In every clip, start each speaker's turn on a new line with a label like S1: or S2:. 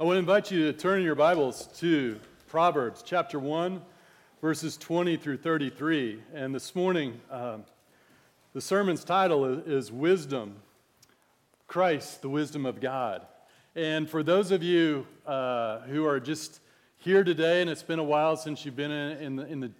S1: I to invite you to turn your Bibles to Proverbs chapter 1, verses 20 through 33. And this morning, um, the sermon's title is, is Wisdom Christ, the Wisdom of God. And for those of you uh, who are just here today, and it's been a while since you've been in, in, the, in the,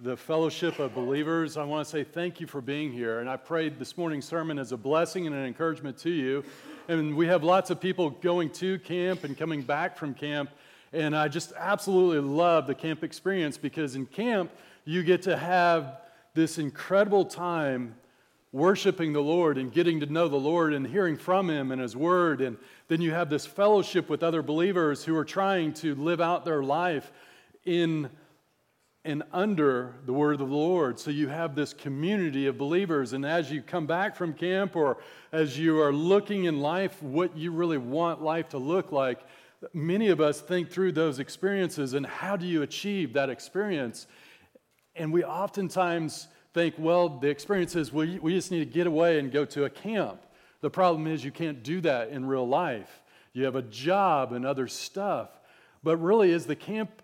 S1: the fellowship of believers, I want to say thank you for being here. And I pray this morning's sermon is a blessing and an encouragement to you. And we have lots of people going to camp and coming back from camp. And I just absolutely love the camp experience because in camp, you get to have this incredible time worshiping the Lord and getting to know the Lord and hearing from Him and His Word. And then you have this fellowship with other believers who are trying to live out their life in and under the word of the Lord. So you have this community of believers. And as you come back from camp or as you are looking in life what you really want life to look like, many of us think through those experiences and how do you achieve that experience? And we oftentimes think, well, the experience is we, we just need to get away and go to a camp. The problem is you can't do that in real life. You have a job and other stuff. But really, is the camp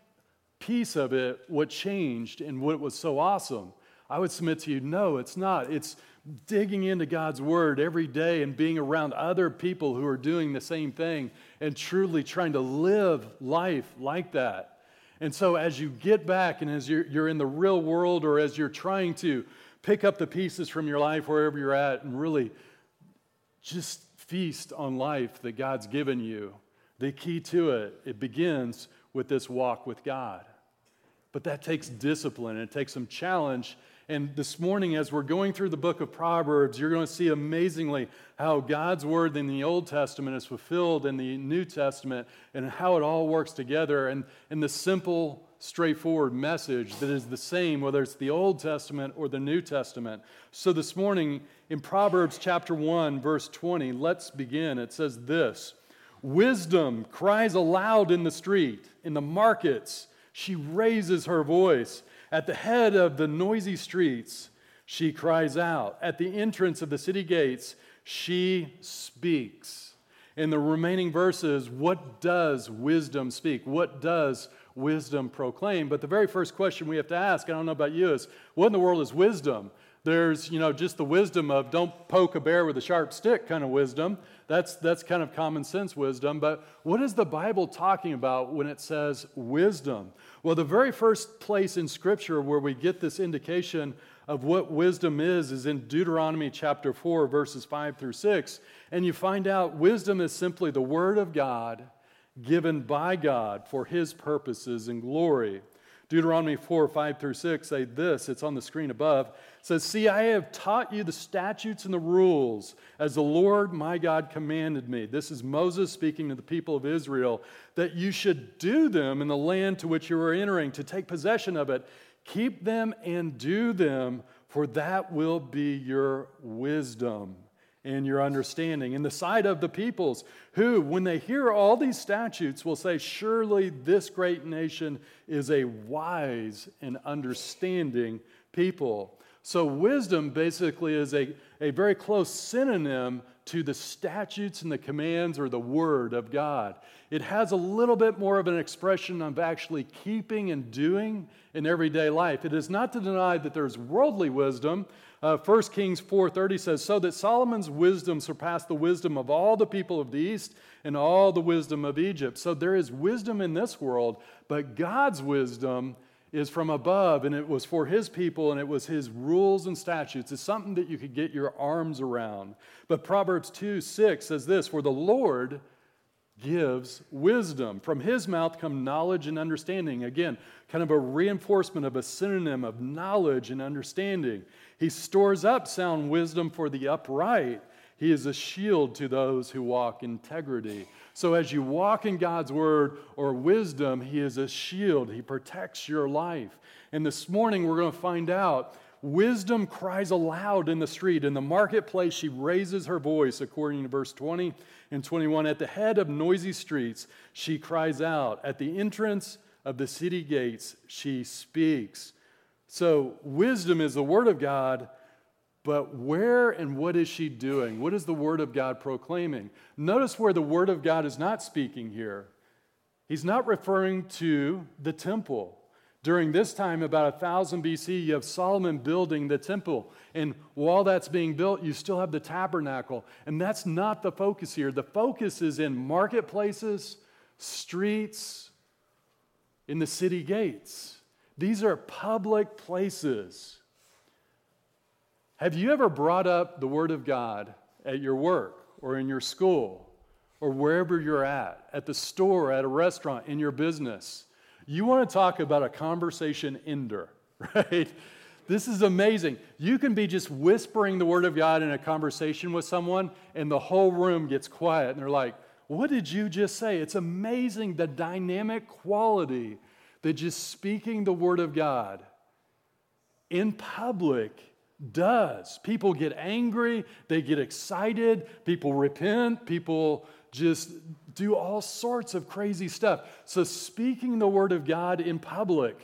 S1: piece of it what changed and what was so awesome? I would submit to you, no, it's not. It's digging into God's Word every day and being around other people who are doing the same thing and truly trying to live life like that. And so, as you get back and as you're, you're in the real world or as you're trying to pick up the pieces from your life wherever you're at and really just feast on life that God's given you, the key to it, it begins with this walk with God. But that takes discipline and it takes some challenge. And this morning, as we're going through the book of Proverbs, you're going to see amazingly how God's word in the Old Testament is fulfilled in the New Testament and how it all works together. And, and the simple, straightforward message that is the same, whether it's the Old Testament or the New Testament. So this morning, in Proverbs chapter 1, verse 20, let's begin. It says this Wisdom cries aloud in the street, in the markets she raises her voice. At the head of the noisy streets, she cries out. At the entrance of the city gates, she speaks. In the remaining verses, what does wisdom speak? What does wisdom proclaim? But the very first question we have to ask, I don't know about you, is what in the world is wisdom? There's, you know, just the wisdom of don't poke a bear with a sharp stick kind of wisdom. That's, that's kind of common sense wisdom. But what is the Bible talking about when it says wisdom? Well, the very first place in Scripture where we get this indication of what wisdom is is in Deuteronomy chapter 4, verses 5 through 6. And you find out wisdom is simply the Word of God given by God for His purposes and glory. Deuteronomy 4, 5 through 6 say this, it's on the screen above. It says, See, I have taught you the statutes and the rules as the Lord my God commanded me. This is Moses speaking to the people of Israel, that you should do them in the land to which you are entering, to take possession of it. Keep them and do them, for that will be your wisdom and your understanding in the sight of the peoples, who, when they hear all these statutes, will say, Surely this great nation is a wise and understanding people. So, wisdom basically is a, a very close synonym to the statutes and the commands or the word of God. It has a little bit more of an expression of actually keeping and doing in everyday life. It is not to deny that there's worldly wisdom, uh, 1 Kings 4.30 says, So that Solomon's wisdom surpassed the wisdom of all the people of the East and all the wisdom of Egypt. So there is wisdom in this world, but God's wisdom is from above, and it was for his people, and it was his rules and statutes. It's something that you could get your arms around. But Proverbs 2 6 says this For the Lord gives wisdom. From his mouth come knowledge and understanding. Again, kind of a reinforcement of a synonym of knowledge and understanding. He stores up sound wisdom for the upright. He is a shield to those who walk integrity. So, as you walk in God's word or wisdom, He is a shield. He protects your life. And this morning, we're going to find out wisdom cries aloud in the street. In the marketplace, she raises her voice, according to verse 20 and 21. At the head of noisy streets, she cries out. At the entrance of the city gates, she speaks. So, wisdom is the Word of God, but where and what is she doing? What is the Word of God proclaiming? Notice where the Word of God is not speaking here. He's not referring to the temple. During this time, about 1000 BC, you have Solomon building the temple. And while that's being built, you still have the tabernacle. And that's not the focus here. The focus is in marketplaces, streets, in the city gates. These are public places. Have you ever brought up the Word of God at your work or in your school or wherever you're at, at the store, at a restaurant, in your business? You want to talk about a conversation ender, right? This is amazing. You can be just whispering the Word of God in a conversation with someone, and the whole room gets quiet, and they're like, What did you just say? It's amazing the dynamic quality that just speaking the Word of God in public does. People get angry, they get excited, people repent, people just do all sorts of crazy stuff. So, speaking the Word of God in public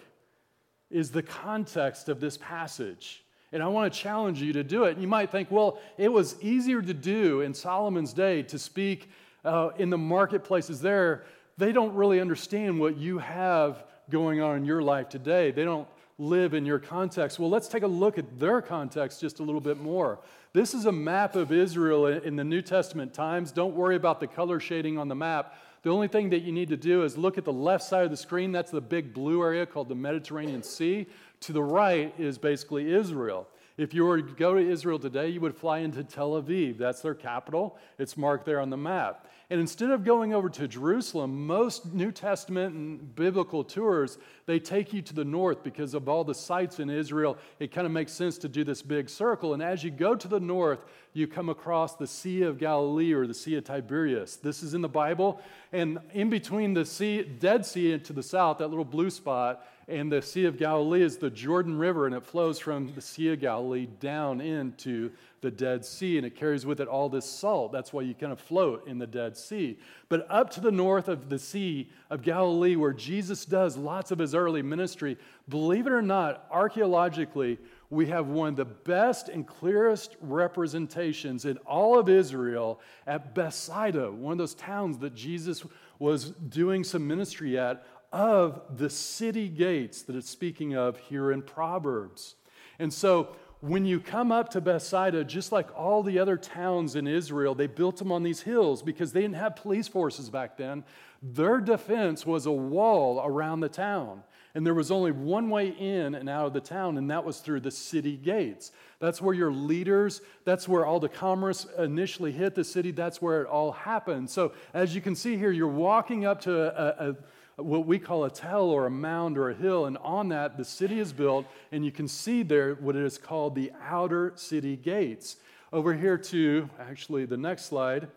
S1: is the context of this passage. And I want to challenge you to do it. You might think, well, it was easier to do in Solomon's day to speak uh, in the marketplaces there. They don't really understand what you have going on in your life today. They don't live in your context. Well, let's take a look at their context just a little bit more. This is a map of Israel in the New Testament times. Don't worry about the color shading on the map. The only thing that you need to do is look at the left side of the screen. That's the big blue area called the Mediterranean Sea. To the right is basically Israel. If you were to go to Israel today, you would fly into Tel Aviv. That's their capital. It's marked there on the map. And instead of going over to Jerusalem, most New Testament and biblical tours, they take you to the north because of all the sites in Israel. It kind of makes sense to do this big circle. And as you go to the north, you come across the Sea of Galilee or the Sea of Tiberias. This is in the Bible. And in between the sea, Dead Sea to the south, that little blue spot, and the Sea of Galilee is the Jordan River, and it flows from the Sea of Galilee down into the Dead Sea, and it carries with it all this salt. That's why you kind of float in the Dead Sea. But up to the north of the Sea of Galilee, where Jesus does lots of his early ministry, believe it or not, archaeologically, we have one of the best and clearest representations in all of Israel at Bethsaida, one of those towns that Jesus was doing some ministry at of the city gates that it's speaking of here in Proverbs. And so when you come up to Bethsaida, just like all the other towns in Israel, they built them on these hills because they didn't have police forces back then. Their defense was a wall around the town. And there was only one way in and out of the town, and that was through the city gates. That's where your leaders, that's where all the commerce initially hit the city, that's where it all happened. So, as you can see here, you're walking up to a, a what we call a tell or a mound or a hill, and on that the city is built, and you can see there what is called the outer city gates. Over here to actually the next slide,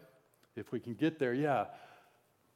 S1: if we can get there, yeah.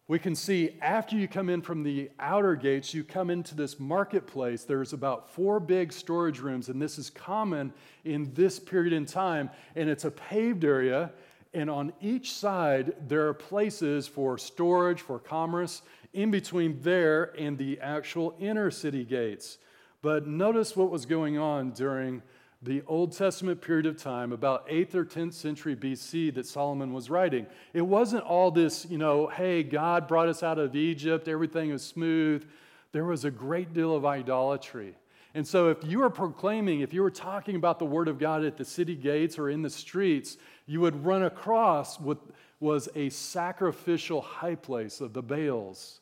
S1: We can see after you come in from the outer gates, you come into this marketplace. There's about four big storage rooms, and this is common in this period in time. And it's a paved area, and on each side, there are places for storage, for commerce, in between there and the actual inner city gates. But notice what was going on during the Old Testament period of time, about 8th or 10th century BC, that Solomon was writing. It wasn't all this, you know, hey, God brought us out of Egypt, everything was smooth. There was a great deal of idolatry. And so, if you were proclaiming, if you were talking about the Word of God at the city gates or in the streets, you would run across what was a sacrificial high place of the Baals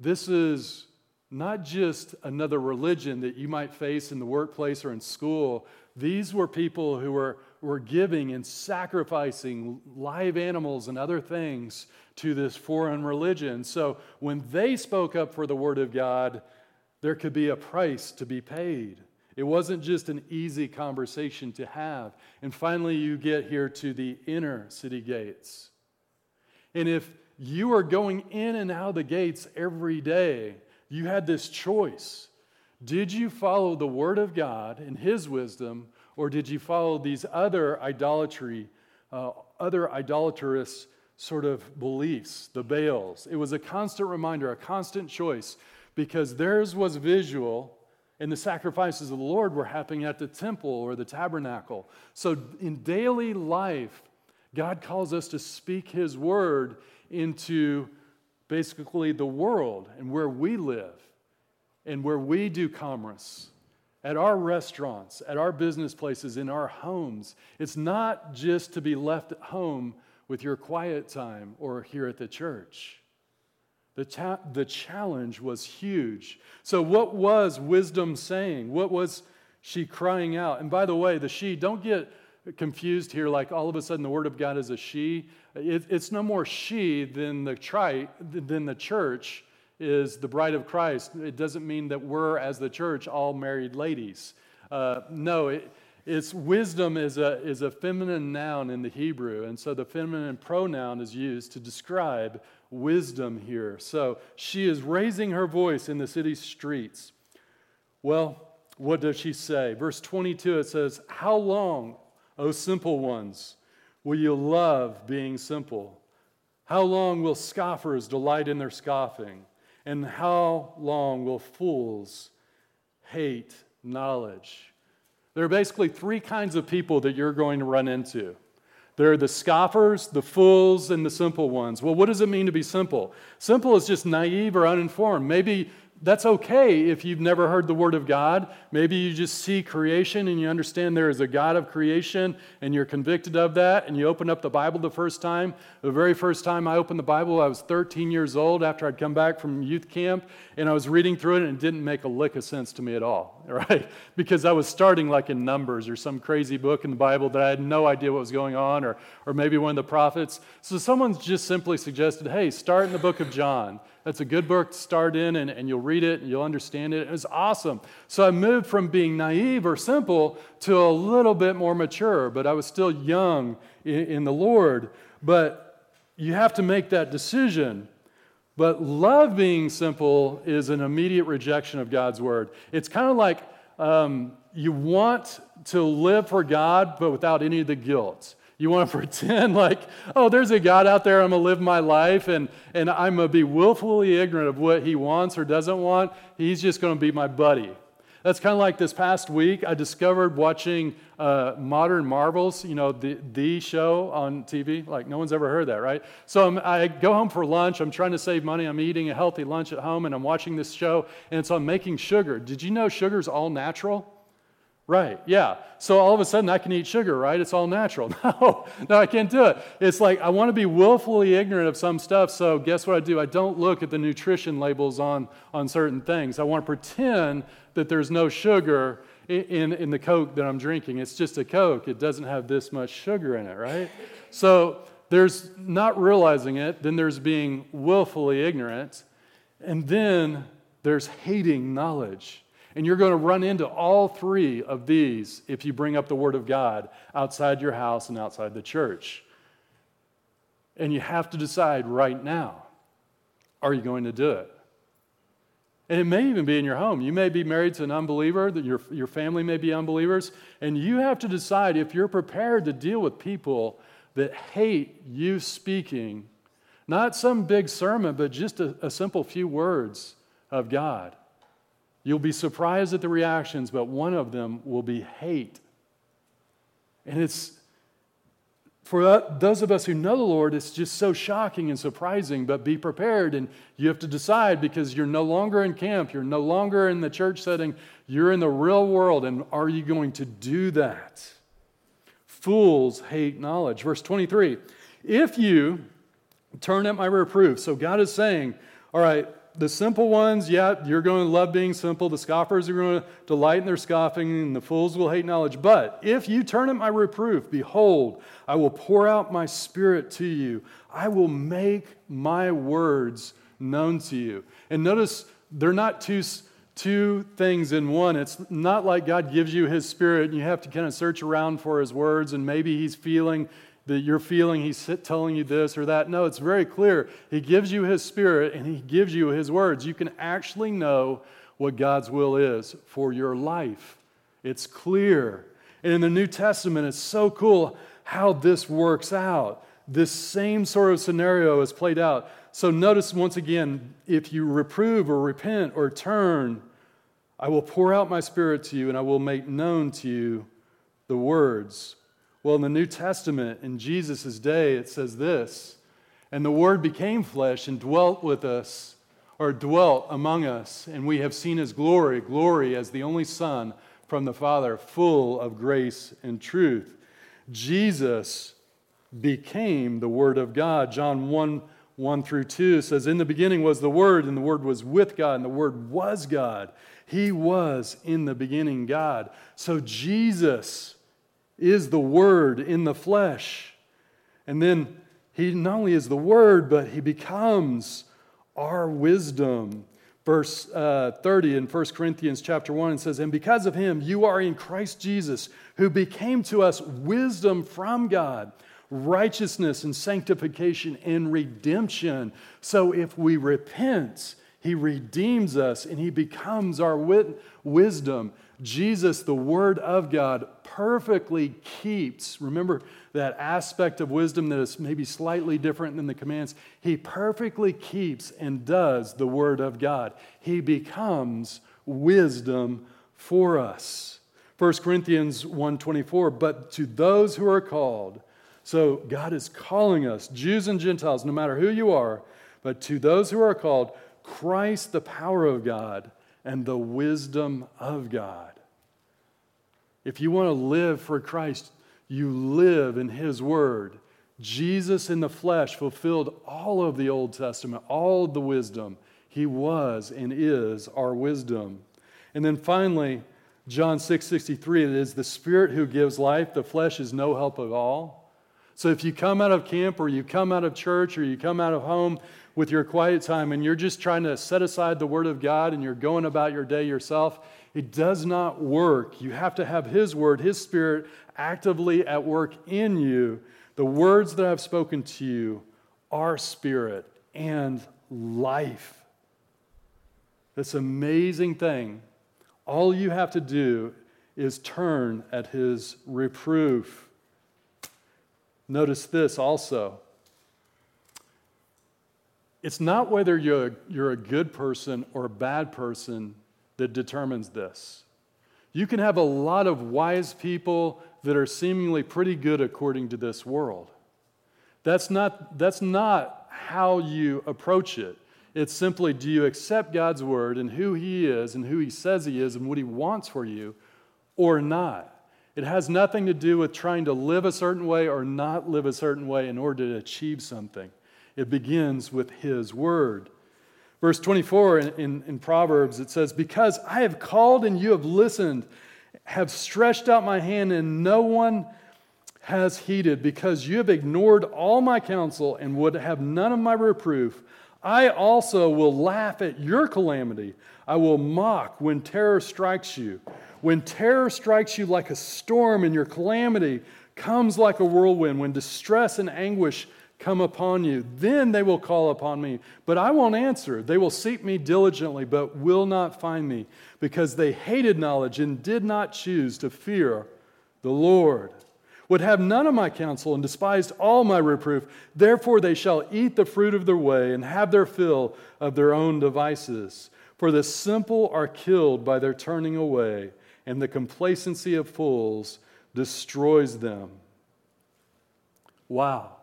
S1: this is not just another religion that you might face in the workplace or in school. These were people who were, were giving and sacrificing live animals and other things to this foreign religion. So when they spoke up for the Word of God, there could be a price to be paid. It wasn't just an easy conversation to have. And finally, you get here to the inner city gates. And if you are going in and out of the gates every day. You had this choice. Did you follow the Word of God and His wisdom, or did you follow these other idolatry, uh, other idolatrous sort of beliefs, the Baals? It was a constant reminder, a constant choice, because theirs was visual, and the sacrifices of the Lord were happening at the temple or the tabernacle. So in daily life, God calls us to speak His word into basically the world and where we live and where we do commerce, at our restaurants, at our business places, in our homes. It's not just to be left at home with your quiet time or here at the church. The, ta- the challenge was huge. So, what was wisdom saying? What was she crying out? And by the way, the she, don't get confused here like all of a sudden the word of God is a she. It, it's no more she than the, tri- than the church is the bride of Christ. It doesn't mean that we're, as the church, all married ladies. Uh, no, it, it's wisdom is a, is a feminine noun in the Hebrew, and so the feminine pronoun is used to describe wisdom here. So she is raising her voice in the city streets. Well, what does she say? Verse 22 it says, How long, O simple ones, will you love being simple? How long will scoffers delight in their scoffing? And how long will fools hate knowledge? There are basically three kinds of people that you're going to run into. There are the scoffers, the fools, and the simple ones. Well, what does it mean to be simple? Simple is just naive or uninformed. Maybe that's okay if you've never heard the Word of God. Maybe you just see creation and you understand there is a God of creation and you're convicted of that and you open up the Bible the first time. The very first time I opened the Bible, I was 13 years old after I'd come back from youth camp and I was reading through it and it didn't make a lick of sense to me at all, right? Because I was starting like in Numbers or some crazy book in the Bible that I had no idea what was going on or, or maybe one of the prophets. So someone just simply suggested, hey, start in the book of John. That's a good book to start in, and, and you'll read it and you'll understand it. It was awesome. So I moved from being naive or simple to a little bit more mature, but I was still young in, in the Lord. But you have to make that decision. But love being simple is an immediate rejection of God's word. It's kind of like um, you want to live for God, but without any of the guilt. You want to pretend like, oh, there's a God out there, I'm going to live my life, and, and I'm going to be willfully ignorant of what he wants or doesn't want. He's just going to be my buddy. That's kind of like this past week, I discovered watching uh, Modern Marvels, you know, the, the show on TV. Like, no one's ever heard that, right? So I'm, i go home for lunch. I'm trying to save money. I'm eating a healthy lunch at home, and I'm watching this show, and it's on making sugar. Did you know sugar's all natural? Right, yeah. So all of a sudden I can eat sugar, right? It's all natural. No, no, I can't do it. It's like I want to be willfully ignorant of some stuff, so guess what I do? I don't look at the nutrition labels on, on certain things. I want to pretend that there's no sugar in, in the Coke that I'm drinking. It's just a Coke, it doesn't have this much sugar in it, right? So there's not realizing it, then there's being willfully ignorant, and then there's hating knowledge. And you're going to run into all three of these if you bring up the Word of God outside your house and outside the church. And you have to decide right now are you going to do it? And it may even be in your home. You may be married to an unbeliever, that your, your family may be unbelievers, and you have to decide if you're prepared to deal with people that hate you speaking, not some big sermon, but just a, a simple few words of God. You'll be surprised at the reactions, but one of them will be hate. And it's for those of us who know the Lord, it's just so shocking and surprising, but be prepared. And you have to decide because you're no longer in camp, you're no longer in the church setting, you're in the real world. And are you going to do that? Fools hate knowledge. Verse 23 If you turn at my reproof, so God is saying, All right, the simple ones, yeah, you're going to love being simple. The scoffers are going to delight in their scoffing, and the fools will hate knowledge. But if you turn at my reproof, behold, I will pour out my spirit to you. I will make my words known to you. And notice they're not two, two things in one. It's not like God gives you his spirit and you have to kind of search around for his words, and maybe he's feeling that you're feeling he's telling you this or that. No, it's very clear. He gives you his spirit and he gives you his words. You can actually know what God's will is for your life. It's clear. And in the New Testament, it's so cool how this works out. This same sort of scenario is played out. So notice once again if you reprove or repent or turn, I will pour out my spirit to you and I will make known to you the words well, in the New Testament, in Jesus' day, it says this And the Word became flesh and dwelt with us, or dwelt among us, and we have seen his glory, glory as the only Son from the Father, full of grace and truth. Jesus became the Word of God. John 1 1 through 2 says, In the beginning was the Word, and the Word was with God, and the Word was God. He was in the beginning God. So Jesus is the Word in the flesh. And then he not only is the Word, but He becomes our wisdom. Verse uh, 30 in 1 Corinthians chapter 1 says, And because of Him, you are in Christ Jesus, who became to us wisdom from God, righteousness and sanctification and redemption. So if we repent, He redeems us and He becomes our wit- wisdom. Jesus, the Word of God, perfectly keeps, remember that aspect of wisdom that is maybe slightly different than the commands, he perfectly keeps and does the Word of God. He becomes wisdom for us. 1 Corinthians 1:24 but to those who are called so God is calling us Jews and Gentiles no matter who you are but to those who are called Christ the power of God and the wisdom of God if you want to live for Christ, you live in His Word. Jesus in the flesh fulfilled all of the Old Testament, all the wisdom. He was and is our wisdom. And then finally, John 6 63, it is the Spirit who gives life, the flesh is no help at all. So if you come out of camp or you come out of church or you come out of home with your quiet time and you're just trying to set aside the Word of God and you're going about your day yourself, it does not work. You have to have His Word, His Spirit actively at work in you. The words that I've spoken to you are spirit and life. This amazing thing. All you have to do is turn at His reproof. Notice this also. It's not whether you're, you're a good person or a bad person that determines this. You can have a lot of wise people that are seemingly pretty good according to this world. That's not, that's not how you approach it. It's simply do you accept God's word and who He is and who He says He is and what He wants for you or not? It has nothing to do with trying to live a certain way or not live a certain way in order to achieve something. It begins with His word. Verse 24 in, in, in, Proverbs, it says, Because I have called and you have listened, have stretched out my hand and no one has heeded, because you have ignored all my counsel and would have none of my reproof, I also will laugh at your calamity. I will mock when terror strikes you. When terror strikes you like a storm and your calamity comes like a whirlwind, when distress and anguish come upon you. Then they will call upon me, but I won't answer. They will seek me diligently, but will not find me, because they hated knowledge and did not choose to fear the Lord. Would have none of my counsel and despised all my reproof. Therefore, they shall eat the fruit of their way and have their fill of their own devices. For the simple are killed by their turning away, and the complacency of fools destroys them. Wow.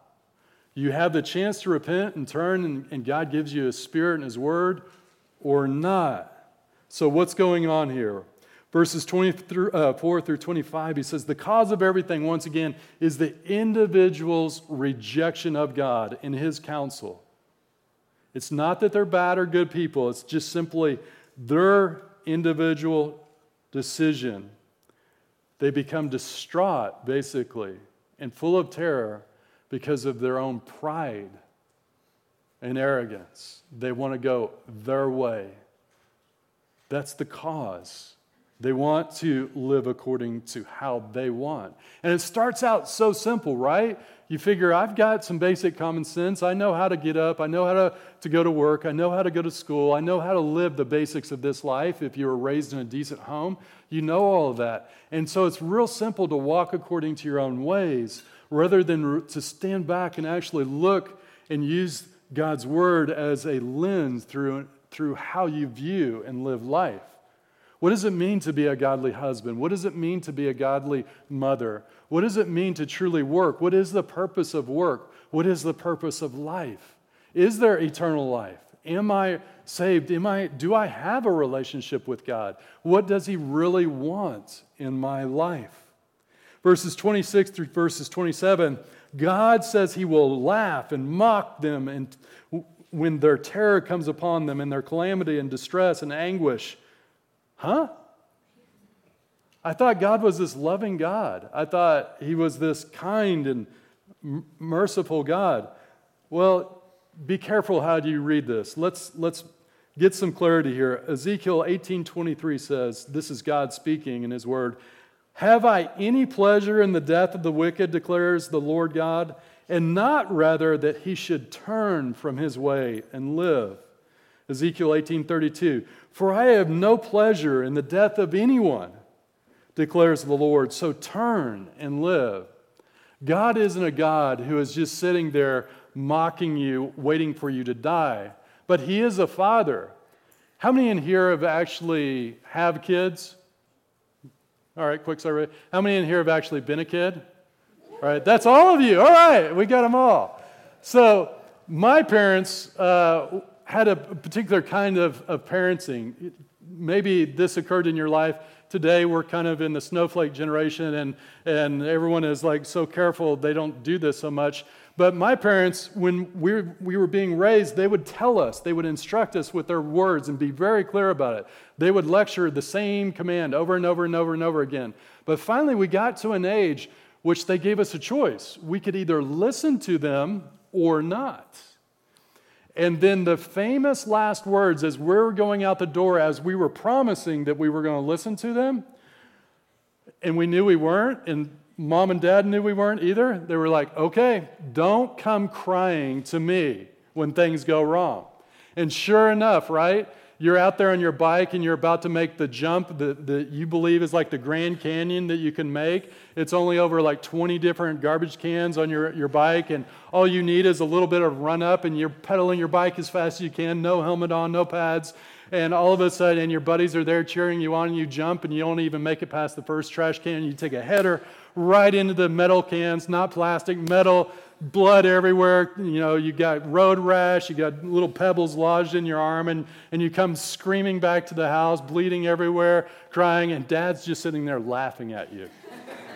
S1: You have the chance to repent and turn, and, and God gives you His Spirit and His Word, or not. So, what's going on here? Verses 24 uh, through 25, he says, The cause of everything, once again, is the individual's rejection of God and His counsel. It's not that they're bad or good people, it's just simply their individual decision. They become distraught, basically, and full of terror because of their own pride and arrogance. They want to go their way. That's the cause. They want to live according to how they want. And it starts out so simple, right? You figure, I've got some basic common sense. I know how to get up. I know how to, to go to work. I know how to go to school. I know how to live the basics of this life. If you were raised in a decent home, you know all of that. And so it's real simple to walk according to your own ways rather than to stand back and actually look and use God's word as a lens through, through how you view and live life. What does it mean to be a godly husband? What does it mean to be a godly mother? What does it mean to truly work? What is the purpose of work? what is the purpose of life? Is there eternal life? Am I saved? Am I, do I have a relationship with God? What does He really want in my life? Verses 26 through verses 27, God says He will laugh and mock them and when their terror comes upon them and their calamity and distress and anguish. Huh? I thought God was this loving God. I thought He was this kind and merciful God. Well, be careful how you read this. Let's, let's get some clarity here. Ezekiel 18:23 says, this is God speaking in his word, "Have I any pleasure in the death of the wicked," declares the Lord God, "and not rather that he should turn from his way and live?" Ezekiel 18:32, "For I have no pleasure in the death of anyone," declares the Lord, "so turn and live." God isn't a God who is just sitting there mocking you, waiting for you to die. But He is a father. How many in here have actually have kids? All right, quick survey. How many in here have actually been a kid? All right, that's all of you. All right, we got them all. So my parents uh, had a particular kind of, of parenting. Maybe this occurred in your life today we're kind of in the snowflake generation and, and everyone is like so careful they don't do this so much but my parents, when we, we were being raised, they would tell us, they would instruct us with their words and be very clear about it. They would lecture the same command over and over and over and over again. But finally, we got to an age which they gave us a choice. We could either listen to them or not. And then the famous last words as we are going out the door, as we were promising that we were going to listen to them, and we knew we weren't, and mom and dad knew we weren't either. They were like, okay, don't come crying to me when things go wrong. And sure enough, right? You're out there on your bike and you're about to make the jump that, that you believe is like the Grand Canyon that you can make. It's only over like 20 different garbage cans on your, your bike, and all you need is a little bit of run up, and you're pedaling your bike as fast as you can, no helmet on, no pads, and all of a sudden, your buddies are there cheering you on, and you jump, and you don't even make it past the first trash can. You take a header right into the metal cans, not plastic, metal, blood everywhere. You know, you got road rash, you got little pebbles lodged in your arm, and, and you come screaming back to the house, bleeding everywhere, crying, and dad's just sitting there laughing at you.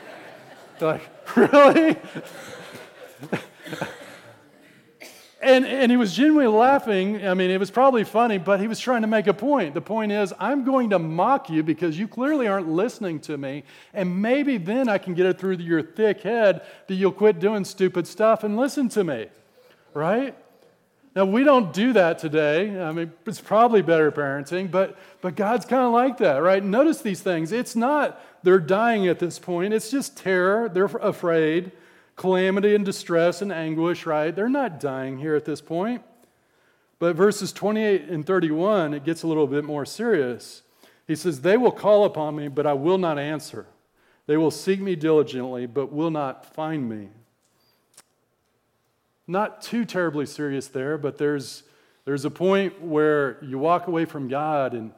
S1: like, really? And, and he was genuinely laughing. I mean, it was probably funny, but he was trying to make a point. The point is, I'm going to mock you because you clearly aren't listening to me. And maybe then I can get it through your thick head that you'll quit doing stupid stuff and listen to me. Right? Now, we don't do that today. I mean, it's probably better parenting, but, but God's kind of like that, right? Notice these things. It's not they're dying at this point, it's just terror. They're afraid calamity and distress and anguish, right? They're not dying here at this point. But verses 28 and 31, it gets a little bit more serious. He says, They will call upon me, but I will not answer. They will seek me diligently, but will not find me. Not too terribly serious there, but there's, there's a point where you walk away from God, and,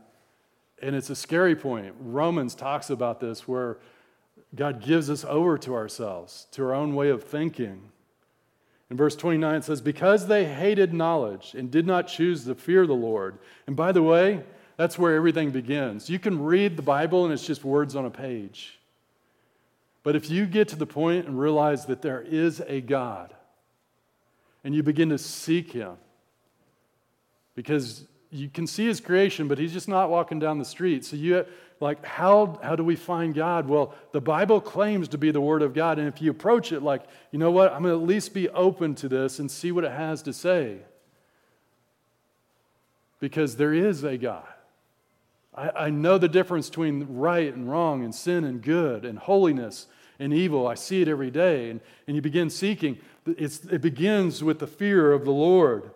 S1: and it's a scary point. Romans talks about this, where God gives us over to ourselves, to our own way of thinking. In verse 29, it says, Because they hated knowledge and did not choose to fear the Lord. And by the way, that's where everything begins. You can read the Bible and it's just words on a page. But if you get to the point and realize that there is a God, and you begin to seek Him, because you can see His creation, but He's just not walking down the street. So you like how, how do we find god? Well the bible claims to be the word of god and if you approach it like you know what? I'm to at least be open to this and see what it has to say because there is a god. I, I know the difference between right and wrong and sin and good and holiness and evil. I see it every day and, and you begin seeking. It's, it begins with the fear of the lord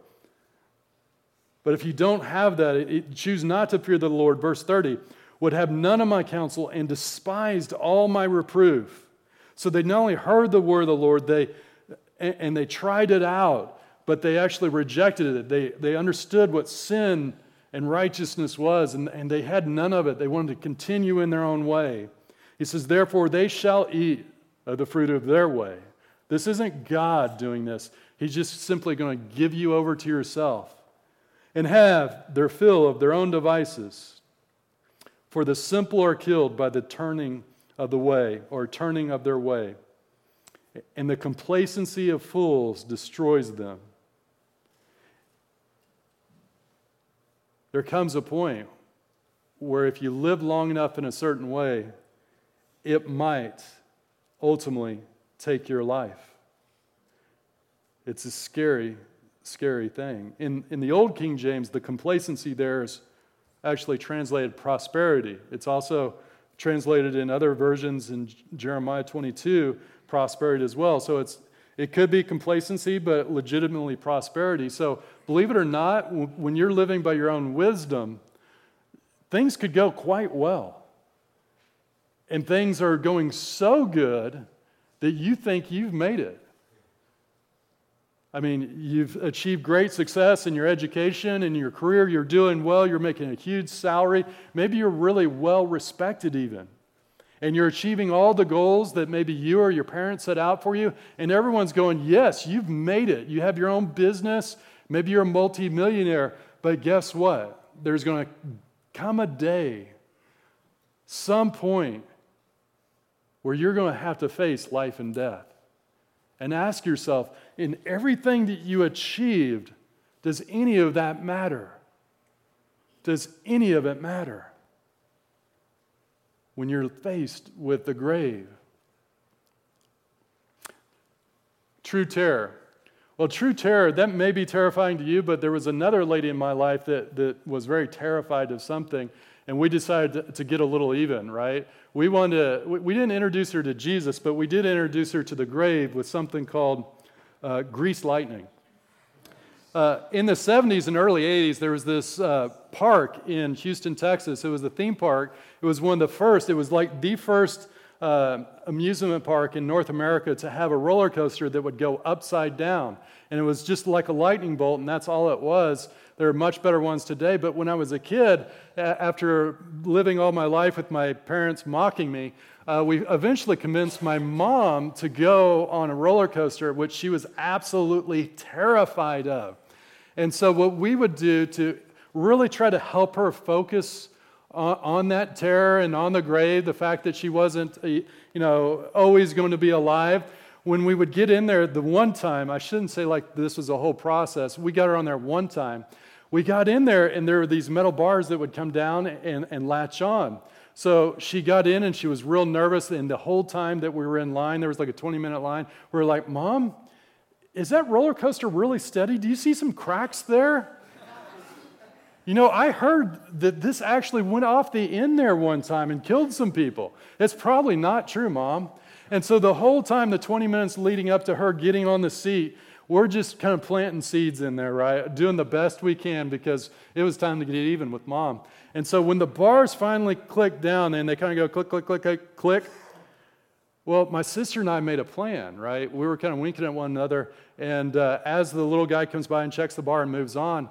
S1: but if you don't have that, it, it, choose not to fear the Lord. Verse 30 would have none of my counsel and despised all my reproof. So they not only heard the word of the Lord, they, and they tried it out, but they actually rejected it. They, they understood what sin and righteousness was, and, and they had none of it. They wanted to continue in their own way. He says, Therefore, they shall eat of the fruit of their way. This isn't God doing this. He's just simply going to give you over to yourself and have their fill of their own devices. For the simple are killed by the turning of the way or turning of their way, and the complacency of fools destroys them. There comes a point where if you live long enough in a certain way, it might ultimately take your life. It's a scary, scary thing. In, in the Old King James, the complacency there is actually translated prosperity. It's also translated in other versions in Jeremiah 22, prosperity as well. So it's, it could be complacency, but legitimately prosperity. So believe it or not, when you're living by your own wisdom, things could go quite well. And things are going so good that you think you've made it. I mean, you've achieved great success in your education, in your career, you're doing well, you're making a huge salary. Maybe you're really well respected, even. And you're achieving all the goals that maybe you or your parents set out for you. And everyone's going, Yes, you've made it. You have your own business. Maybe you're a multimillionaire. But guess what? There's going to come a day, some point, where you're going to have to face life and death. And ask yourself, in everything that you achieved, does any of that matter? Does any of it matter? When you're faced with the grave. True terror. Well, true terror, that may be terrifying to you, but there was another lady in my life that, that was very terrified of something, and we decided to, to get a little even, right? We wanted to, we, we didn't introduce her to Jesus, but we did introduce her to the grave with something called uh, grease lightning. Uh, in the 70s and early 80s, there was this uh, park in Houston, Texas. It was a theme park. It was one of the first, it was like the first uh, amusement park in North America to have a roller coaster that would go upside down. And it was just like a lightning bolt, and that's all it was. There are much better ones today. But when I was a kid, after living all my life with my parents mocking me, uh, we eventually convinced my mom to go on a roller coaster, which she was absolutely terrified of. And so, what we would do to really try to help her focus on, on that terror and on the grave, the fact that she wasn't, uh, you know, always going to be alive, when we would get in there the one time, I shouldn't say like this was a whole process, we got her on there one time. We got in there, and there were these metal bars that would come down and, and latch on. So she got in and she was real nervous. And the whole time that we were in line, there was like a 20 minute line, we were like, Mom, is that roller coaster really steady? Do you see some cracks there? You know, I heard that this actually went off the end there one time and killed some people. It's probably not true, Mom. And so the whole time, the 20 minutes leading up to her getting on the seat, we're just kind of planting seeds in there, right? Doing the best we can because it was time to get even with Mom. And so when the bars finally click down and they kind of go click, click, click, click, click, well, my sister and I made a plan, right? We were kind of winking at one another. And uh, as the little guy comes by and checks the bar and moves on,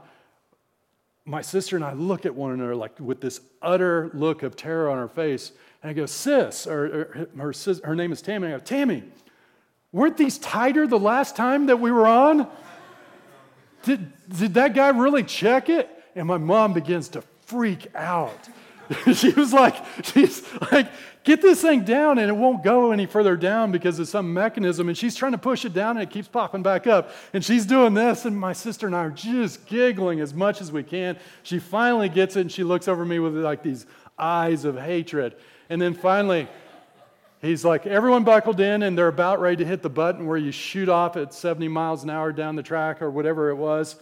S1: my sister and I look at one another like with this utter look of terror on our face. And I go, Sis, or, or her, her, her name is Tammy. I go, Tammy, weren't these tighter the last time that we were on? Did, did that guy really check it? And my mom begins to freak out. she was like, she's like, get this thing down and it won't go any further down because of some mechanism. And she's trying to push it down and it keeps popping back up. And she's doing this, and my sister and I are just giggling as much as we can. She finally gets it and she looks over me with like these eyes of hatred. And then finally, he's like, everyone buckled in and they're about ready to hit the button where you shoot off at 70 miles an hour down the track or whatever it was.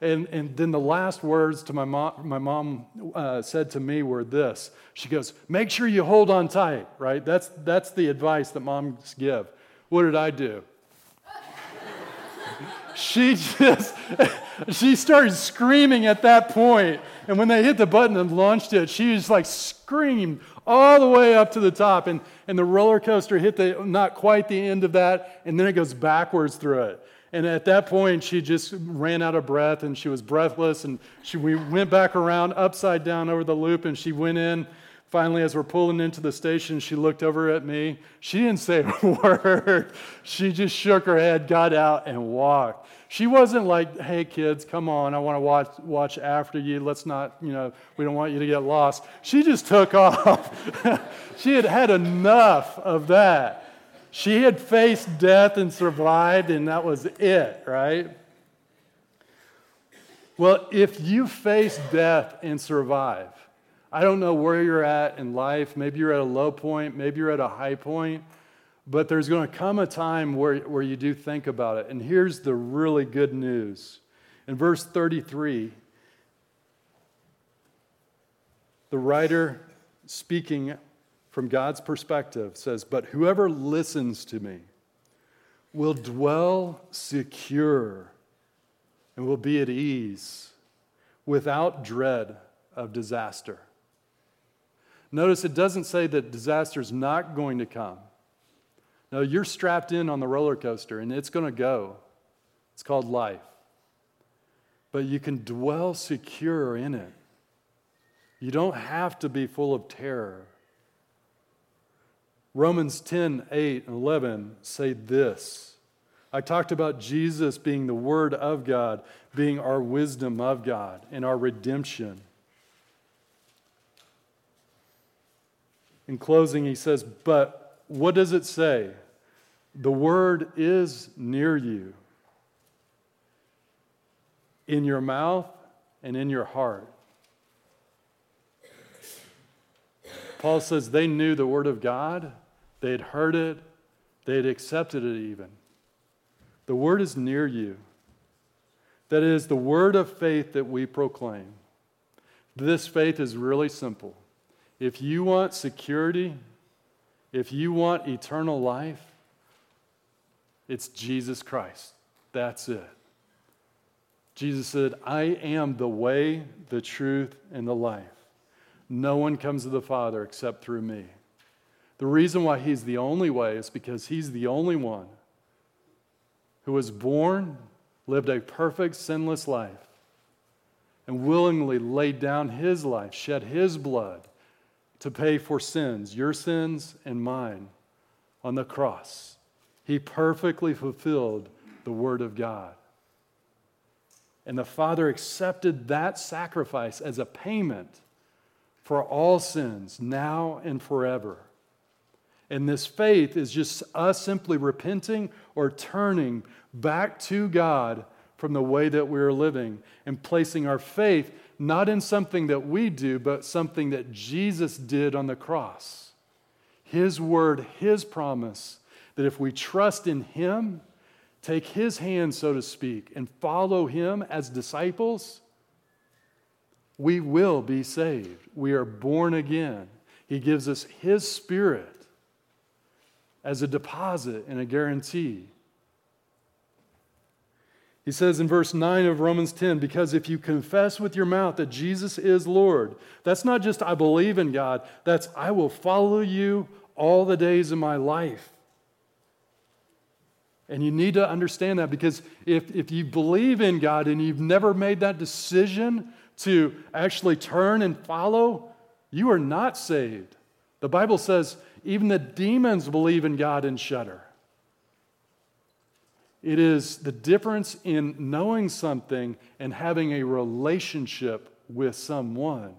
S1: And, and then the last words to my mom, my mom uh, said to me were this. She goes, Make sure you hold on tight, right? That's, that's the advice that moms give. What did I do? She just, she started screaming at that. And when they hit the button and launched it, she just like screamed all the way up to the top. And, and the roller coaster hit the, not quite the end of that, and then it goes backwards through it. And at that point, she just ran out of breath and she was breathless. And she, we went back around upside down over the loop and she went in finally, as we're pulling into the station, she looked over at me. She didn't say a word. She just shook her head, got out, and walked. She wasn't like, hey, kids, come on, I want to watch, watch after you. Let's not, you know, we don't want you to get lost. She just took off. she had had enough of that. She had faced death and survived, and that was it, right? Well, if you face death and survive, I don't know where you're at in life. Maybe you're at a low point, maybe you're at a high point, but there's going to come a time where, where you do think about it. And here's the really good news. In verse 33, the writer speaking from God's perspective says, But whoever listens to me will dwell secure and will be at ease without dread of disaster. Notice it doesn't say that disaster is not going to come. No, you're strapped in on the roller coaster and it's going to go. It's called life. But you can dwell secure in it. You don't have to be full of terror. Romans 10 8 and 11 say this. I talked about Jesus being the Word of God, being our wisdom of God, and our redemption. In closing, he says, But what does it say? The word is near you, in your mouth and in your heart. Paul says they knew the word of God, they had heard it, they had accepted it even. The word is near you. That is the word of faith that we proclaim. This faith is really simple. If you want security, if you want eternal life, it's Jesus Christ. That's it. Jesus said, I am the way, the truth, and the life. No one comes to the Father except through me. The reason why He's the only way is because He's the only one who was born, lived a perfect, sinless life, and willingly laid down His life, shed His blood to pay for sins, your sins and mine, on the cross. He perfectly fulfilled the Word of God. And the Father accepted that sacrifice as a payment for all sins, now and forever. And this faith is just us simply repenting or turning back to God from the way that we're living and placing our faith not in something that we do, but something that Jesus did on the cross. His word, His promise, that if we trust in Him, take His hand, so to speak, and follow Him as disciples, we will be saved. We are born again. He gives us His Spirit as a deposit and a guarantee. He says in verse 9 of Romans 10, because if you confess with your mouth that Jesus is Lord, that's not just I believe in God, that's I will follow you all the days of my life. And you need to understand that because if, if you believe in God and you've never made that decision to actually turn and follow, you are not saved. The Bible says even the demons believe in God and shudder. It is the difference in knowing something and having a relationship with someone.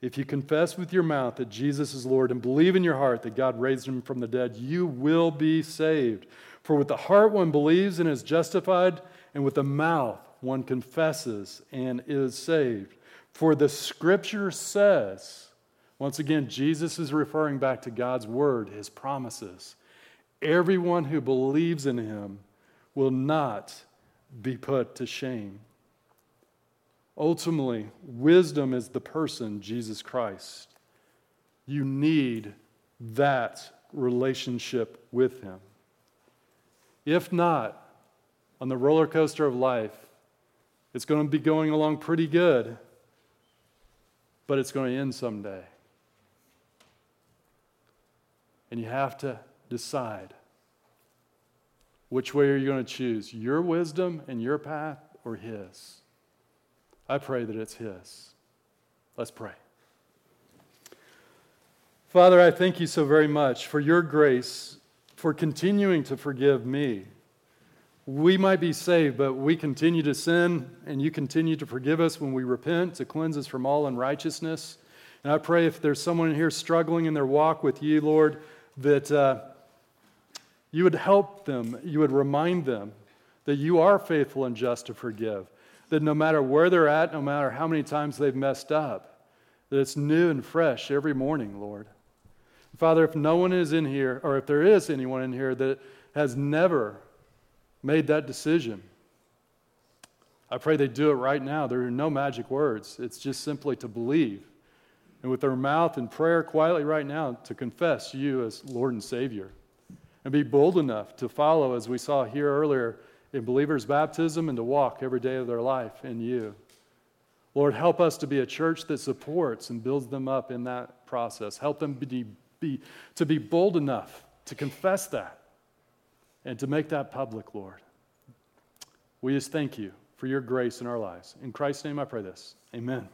S1: If you confess with your mouth that Jesus is Lord and believe in your heart that God raised him from the dead, you will be saved. For with the heart one believes and is justified, and with the mouth one confesses and is saved. For the scripture says, once again, Jesus is referring back to God's word, his promises. Everyone who believes in him will not be put to shame. Ultimately, wisdom is the person, Jesus Christ. You need that relationship with him. If not, on the roller coaster of life, it's going to be going along pretty good, but it's going to end someday. And you have to decide which way are you going to choose your wisdom and your path or His? I pray that it's His. Let's pray. Father, I thank you so very much for your grace, for continuing to forgive me. We might be saved, but we continue to sin, and you continue to forgive us when we repent to cleanse us from all unrighteousness. And I pray if there's someone here struggling in their walk with you, Lord, that uh, you would help them, you would remind them that you are faithful and just to forgive, that no matter where they're at, no matter how many times they've messed up, that it's new and fresh every morning, Lord. Father, if no one is in here, or if there is anyone in here that has never made that decision, I pray they do it right now. There are no magic words. It's just simply to believe. And with their mouth and prayer quietly right now, to confess you as Lord and Savior. And be bold enough to follow, as we saw here earlier, in believers' baptism and to walk every day of their life in you. Lord, help us to be a church that supports and builds them up in that process. Help them be be, to be bold enough to confess that and to make that public, Lord. We just thank you for your grace in our lives. In Christ's name I pray this. Amen.